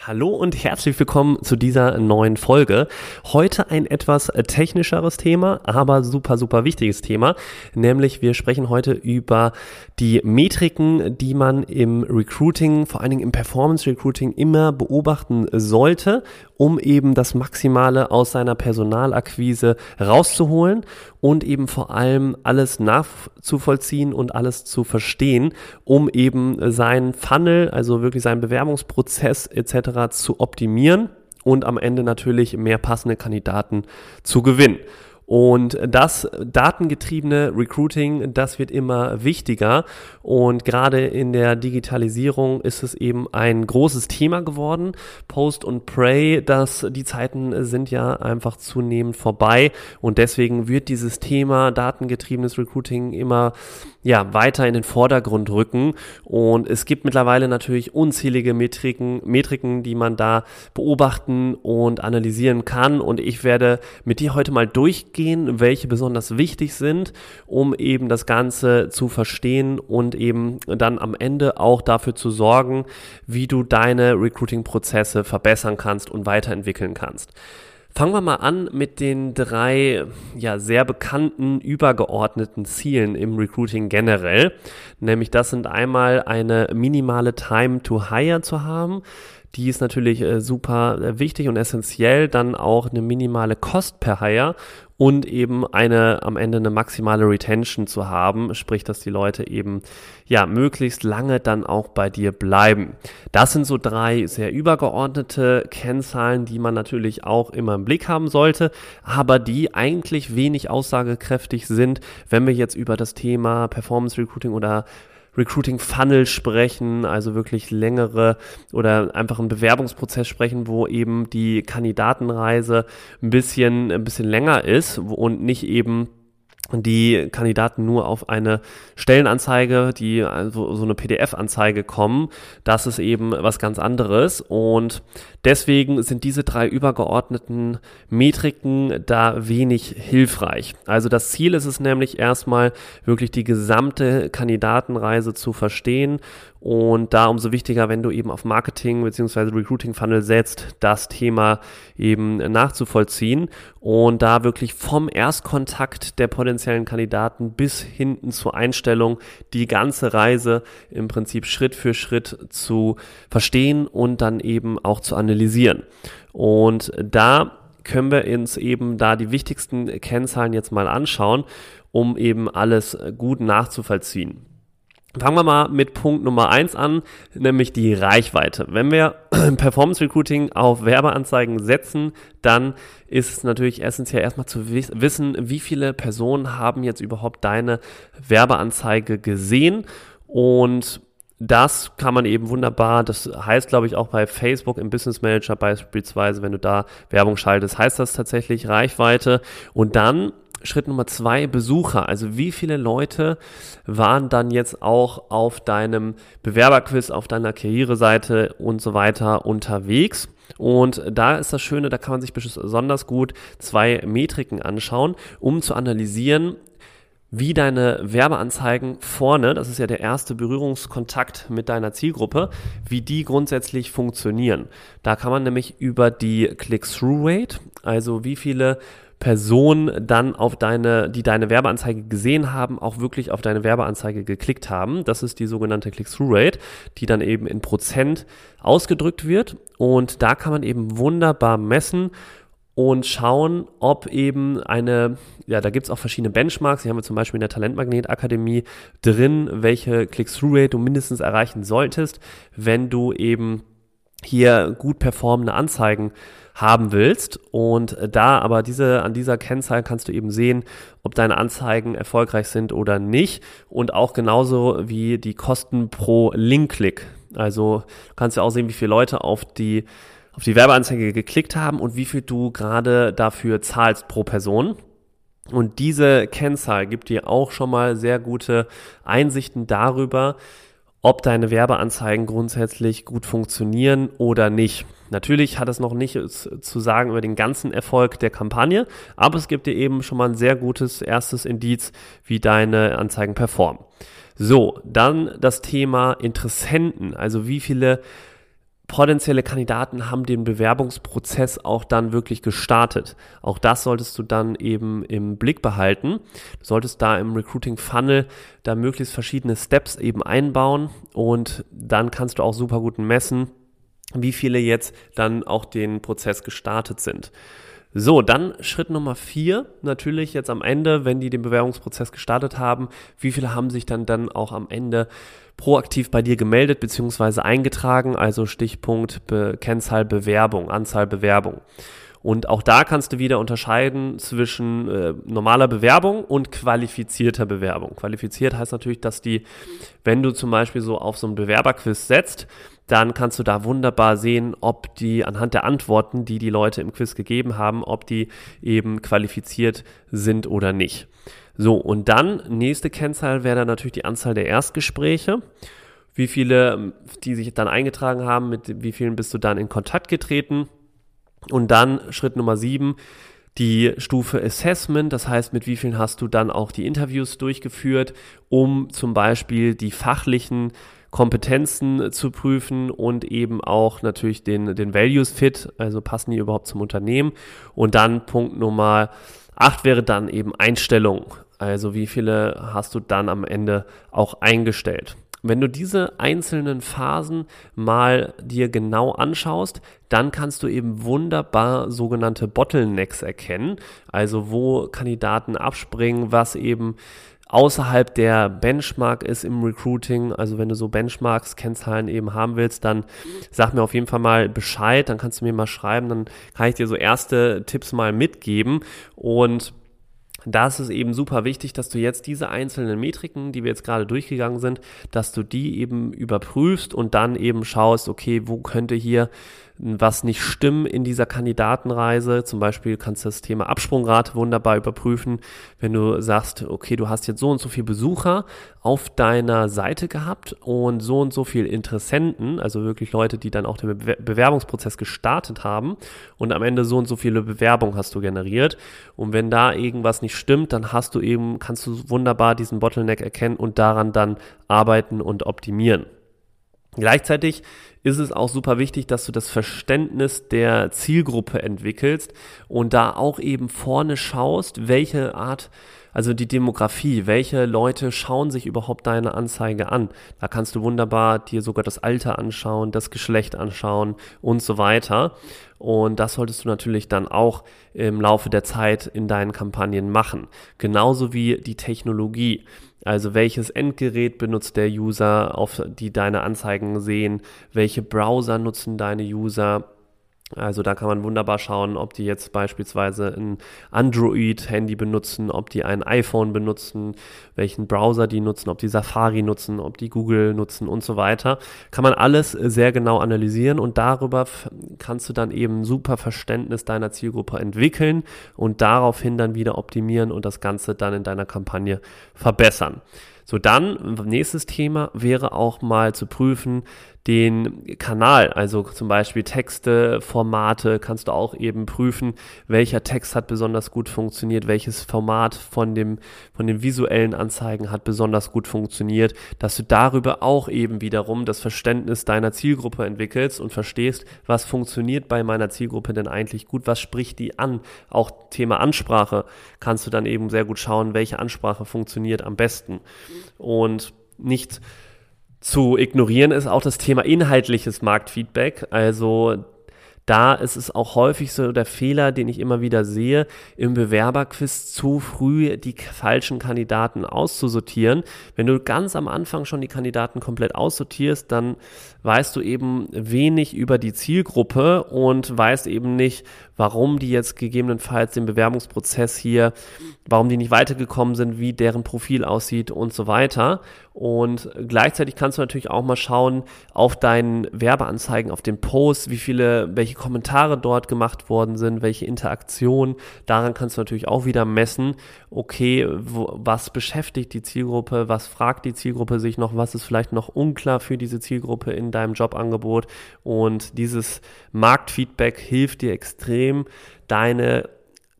Hallo und herzlich willkommen zu dieser neuen Folge. Heute ein etwas technischeres Thema, aber super, super wichtiges Thema. Nämlich wir sprechen heute über die Metriken, die man im Recruiting, vor allen Dingen im Performance Recruiting immer beobachten sollte, um eben das Maximale aus seiner Personalakquise rauszuholen und eben vor allem alles nachzuvollziehen und alles zu verstehen, um eben seinen Funnel, also wirklich seinen Bewerbungsprozess etc. zu optimieren und am Ende natürlich mehr passende Kandidaten zu gewinnen. Und das datengetriebene Recruiting, das wird immer wichtiger. Und gerade in der Digitalisierung ist es eben ein großes Thema geworden. Post und Pray, dass die Zeiten sind ja einfach zunehmend vorbei. Und deswegen wird dieses Thema datengetriebenes Recruiting immer ja, weiter in den Vordergrund rücken. Und es gibt mittlerweile natürlich unzählige Metriken, Metriken, die man da beobachten und analysieren kann. Und ich werde mit dir heute mal durch durchgehen, welche besonders wichtig sind, um eben das Ganze zu verstehen und eben dann am Ende auch dafür zu sorgen, wie du deine Recruiting-Prozesse verbessern kannst und weiterentwickeln kannst. Fangen wir mal an mit den drei ja sehr bekannten übergeordneten Zielen im Recruiting generell. Nämlich das sind einmal eine minimale Time to Hire zu haben. Die ist natürlich äh, super äh, wichtig und essentiell. Dann auch eine minimale Cost per Hire und eben eine am Ende eine maximale Retention zu haben, sprich, dass die Leute eben ja möglichst lange dann auch bei dir bleiben. Das sind so drei sehr übergeordnete Kennzahlen, die man natürlich auch immer im Blick haben sollte, aber die eigentlich wenig aussagekräftig sind, wenn wir jetzt über das Thema Performance Recruiting oder Recruiting Funnel sprechen, also wirklich längere oder einfach einen Bewerbungsprozess sprechen, wo eben die Kandidatenreise ein bisschen, ein bisschen länger ist und nicht eben die Kandidaten nur auf eine Stellenanzeige, die also so eine PDF-Anzeige kommen. Das ist eben was ganz anderes und deswegen sind diese drei übergeordneten Metriken da wenig hilfreich. Also das Ziel ist es nämlich erstmal wirklich die gesamte Kandidatenreise zu verstehen und da umso wichtiger, wenn du eben auf Marketing bzw. Recruiting Funnel setzt, das Thema eben nachzuvollziehen und da wirklich vom Erstkontakt der potenziellen Kandidaten bis hinten zur Einstellung die ganze Reise im Prinzip Schritt für Schritt zu verstehen und dann eben auch zu analysieren. Und da können wir uns eben da die wichtigsten Kennzahlen jetzt mal anschauen, um eben alles gut nachzuvollziehen. Fangen wir mal mit Punkt Nummer eins an, nämlich die Reichweite. Wenn wir Performance Recruiting auf Werbeanzeigen setzen, dann ist es natürlich essentiell erstmal zu wissen, wie viele Personen haben jetzt überhaupt deine Werbeanzeige gesehen und das kann man eben wunderbar, das heißt, glaube ich, auch bei Facebook im Business Manager beispielsweise, wenn du da Werbung schaltest, heißt das tatsächlich Reichweite. Und dann Schritt Nummer zwei, Besucher. Also wie viele Leute waren dann jetzt auch auf deinem Bewerberquiz, auf deiner Karriereseite und so weiter unterwegs? Und da ist das Schöne, da kann man sich besonders gut zwei Metriken anschauen, um zu analysieren, wie deine Werbeanzeigen vorne, das ist ja der erste Berührungskontakt mit deiner Zielgruppe, wie die grundsätzlich funktionieren. Da kann man nämlich über die Click-Through-Rate, also wie viele Personen dann auf deine, die deine Werbeanzeige gesehen haben, auch wirklich auf deine Werbeanzeige geklickt haben. Das ist die sogenannte Click-Through-Rate, die dann eben in Prozent ausgedrückt wird. Und da kann man eben wunderbar messen und schauen, ob eben eine, ja, da gibt es auch verschiedene Benchmarks, die haben wir zum Beispiel in der Talentmagnet Akademie drin, welche Click-Through-Rate du mindestens erreichen solltest, wenn du eben hier gut performende Anzeigen haben willst. Und da aber diese, an dieser Kennzahl kannst du eben sehen, ob deine Anzeigen erfolgreich sind oder nicht. Und auch genauso wie die Kosten pro Link-Klick. Also kannst du auch sehen, wie viele Leute auf die, auf die Werbeanzeige geklickt haben und wie viel du gerade dafür zahlst pro Person. Und diese Kennzahl gibt dir auch schon mal sehr gute Einsichten darüber, ob deine Werbeanzeigen grundsätzlich gut funktionieren oder nicht. Natürlich hat es noch nicht zu sagen über den ganzen Erfolg der Kampagne, aber es gibt dir eben schon mal ein sehr gutes erstes Indiz, wie deine Anzeigen performen. So, dann das Thema Interessenten, also wie viele potenzielle Kandidaten haben den Bewerbungsprozess auch dann wirklich gestartet. Auch das solltest du dann eben im Blick behalten. Du solltest da im Recruiting Funnel da möglichst verschiedene Steps eben einbauen und dann kannst du auch super gut messen, wie viele jetzt dann auch den Prozess gestartet sind. So, dann Schritt Nummer vier, natürlich jetzt am Ende, wenn die den Bewerbungsprozess gestartet haben, wie viele haben sich dann dann auch am Ende proaktiv bei dir gemeldet bzw. eingetragen, also Stichpunkt Be Kennzahl Bewerbung, Anzahl Bewerbung. Und auch da kannst du wieder unterscheiden zwischen äh, normaler Bewerbung und qualifizierter Bewerbung. Qualifiziert heißt natürlich, dass die, wenn du zum Beispiel so auf so einen Bewerberquiz setzt, dann kannst du da wunderbar sehen, ob die anhand der Antworten, die die Leute im Quiz gegeben haben, ob die eben qualifiziert sind oder nicht. So, und dann, nächste Kennzahl wäre dann natürlich die Anzahl der Erstgespräche. Wie viele, die sich dann eingetragen haben, mit wie vielen bist du dann in Kontakt getreten? Und dann Schritt Nummer sieben, die Stufe Assessment, das heißt, mit wie vielen hast du dann auch die Interviews durchgeführt, um zum Beispiel die fachlichen Kompetenzen zu prüfen und eben auch natürlich den, den Values Fit, also passen die überhaupt zum Unternehmen. Und dann Punkt Nummer acht wäre dann eben Einstellung. Also wie viele hast du dann am Ende auch eingestellt? Wenn du diese einzelnen Phasen mal dir genau anschaust, dann kannst du eben wunderbar sogenannte Bottlenecks erkennen, also wo Kandidaten abspringen, was eben außerhalb der Benchmark ist im Recruiting. Also wenn du so Benchmarks, Kennzahlen eben haben willst, dann sag mir auf jeden Fall mal Bescheid, dann kannst du mir mal schreiben, dann kann ich dir so erste Tipps mal mitgeben und da ist eben super wichtig, dass du jetzt diese einzelnen Metriken, die wir jetzt gerade durchgegangen sind, dass du die eben überprüfst und dann eben schaust, okay, wo könnte hier was nicht stimmen in dieser Kandidatenreise. Zum Beispiel kannst du das Thema Absprungrate wunderbar überprüfen, wenn du sagst, okay, du hast jetzt so und so viele Besucher auf deiner Seite gehabt und so und so viel Interessenten, also wirklich Leute, die dann auch den Bewerbungsprozess gestartet haben und am Ende so und so viele Bewerbungen hast du generiert. Und wenn da irgendwas nicht stimmt, dann hast du eben, kannst du wunderbar diesen Bottleneck erkennen und daran dann arbeiten und optimieren. Gleichzeitig ist es auch super wichtig, dass du das Verständnis der Zielgruppe entwickelst und da auch eben vorne schaust, welche Art, also die Demografie, welche Leute schauen sich überhaupt deine Anzeige an. Da kannst du wunderbar dir sogar das Alter anschauen, das Geschlecht anschauen und so weiter. Und das solltest du natürlich dann auch im Laufe der Zeit in deinen Kampagnen machen. Genauso wie die Technologie. Also welches Endgerät benutzt der User, auf die deine Anzeigen sehen, welche Browser nutzen deine User, also da kann man wunderbar schauen, ob die jetzt beispielsweise ein Android-Handy benutzen, ob die ein iPhone benutzen, welchen Browser die nutzen, ob die Safari nutzen, ob die Google nutzen und so weiter. Kann man alles sehr genau analysieren und darüber kannst du dann eben super Verständnis deiner Zielgruppe entwickeln und daraufhin dann wieder optimieren und das Ganze dann in deiner Kampagne verbessern. So, dann, nächstes Thema wäre auch mal zu prüfen, den Kanal, also zum Beispiel Texte, Formate, kannst du auch eben prüfen, welcher Text hat besonders gut funktioniert, welches Format von dem, von den visuellen Anzeigen hat besonders gut funktioniert, dass du darüber auch eben wiederum das Verständnis deiner Zielgruppe entwickelst und verstehst, was funktioniert bei meiner Zielgruppe denn eigentlich gut, was spricht die an. Auch Thema Ansprache kannst du dann eben sehr gut schauen, welche Ansprache funktioniert am besten. Und nicht zu ignorieren ist auch das Thema inhaltliches Marktfeedback. Also da ist es auch häufig so der Fehler, den ich immer wieder sehe, im Bewerberquiz zu früh die falschen Kandidaten auszusortieren. Wenn du ganz am Anfang schon die Kandidaten komplett aussortierst, dann weißt du eben wenig über die Zielgruppe und weißt eben nicht, warum die jetzt gegebenenfalls den Bewerbungsprozess hier, warum die nicht weitergekommen sind, wie deren Profil aussieht und so weiter. Und gleichzeitig kannst du natürlich auch mal schauen auf deinen Werbeanzeigen, auf den Posts, wie viele, welche welche Kommentare dort gemacht worden sind, welche Interaktionen. Daran kannst du natürlich auch wieder messen, okay, wo, was beschäftigt die Zielgruppe, was fragt die Zielgruppe sich noch, was ist vielleicht noch unklar für diese Zielgruppe in deinem Jobangebot. Und dieses Marktfeedback hilft dir extrem, deine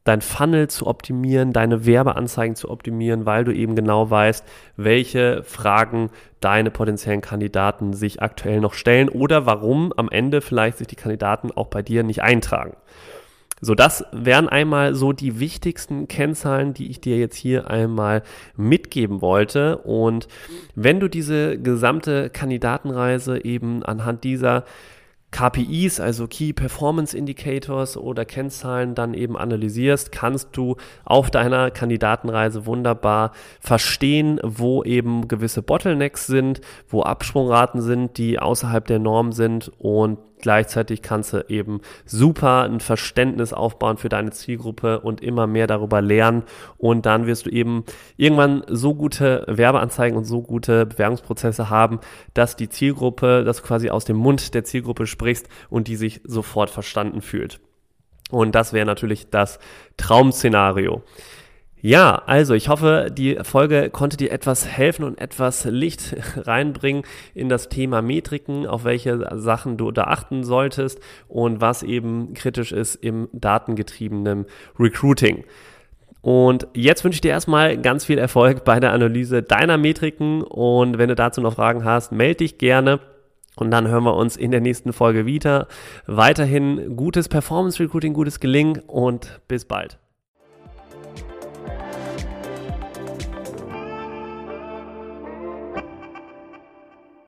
dein Funnel zu optimieren, deine Werbeanzeigen zu optimieren, weil du eben genau weißt, welche Fragen deine potenziellen Kandidaten sich aktuell noch stellen oder warum am Ende vielleicht sich die Kandidaten auch bei dir nicht eintragen. So, das wären einmal so die wichtigsten Kennzahlen, die ich dir jetzt hier einmal mitgeben wollte. Und wenn du diese gesamte Kandidatenreise eben anhand dieser KPIs, also Key Performance Indicators oder Kennzahlen dann eben analysierst, kannst du auf deiner Kandidatenreise wunderbar verstehen, wo eben gewisse Bottlenecks sind, wo Absprungraten sind, die außerhalb der Norm sind und Gleichzeitig kannst du eben super ein Verständnis aufbauen für deine Zielgruppe und immer mehr darüber lernen. Und dann wirst du eben irgendwann so gute Werbeanzeigen und so gute Bewerbungsprozesse haben, dass die Zielgruppe, dass du quasi aus dem Mund der Zielgruppe sprichst und die sich sofort verstanden fühlt. Und das wäre natürlich das Traum-Szenario. Ja, also ich hoffe, die Folge konnte dir etwas helfen und etwas Licht reinbringen in das Thema Metriken, auf welche Sachen du da achten solltest und was eben kritisch ist im datengetriebenen Recruiting. Und jetzt wünsche ich dir erstmal ganz viel Erfolg bei der Analyse deiner Metriken und wenn du dazu noch Fragen hast, melde dich gerne. Und dann hören wir uns in der nächsten Folge wieder. Weiterhin gutes Performance Recruiting, gutes Gelingen und bis bald.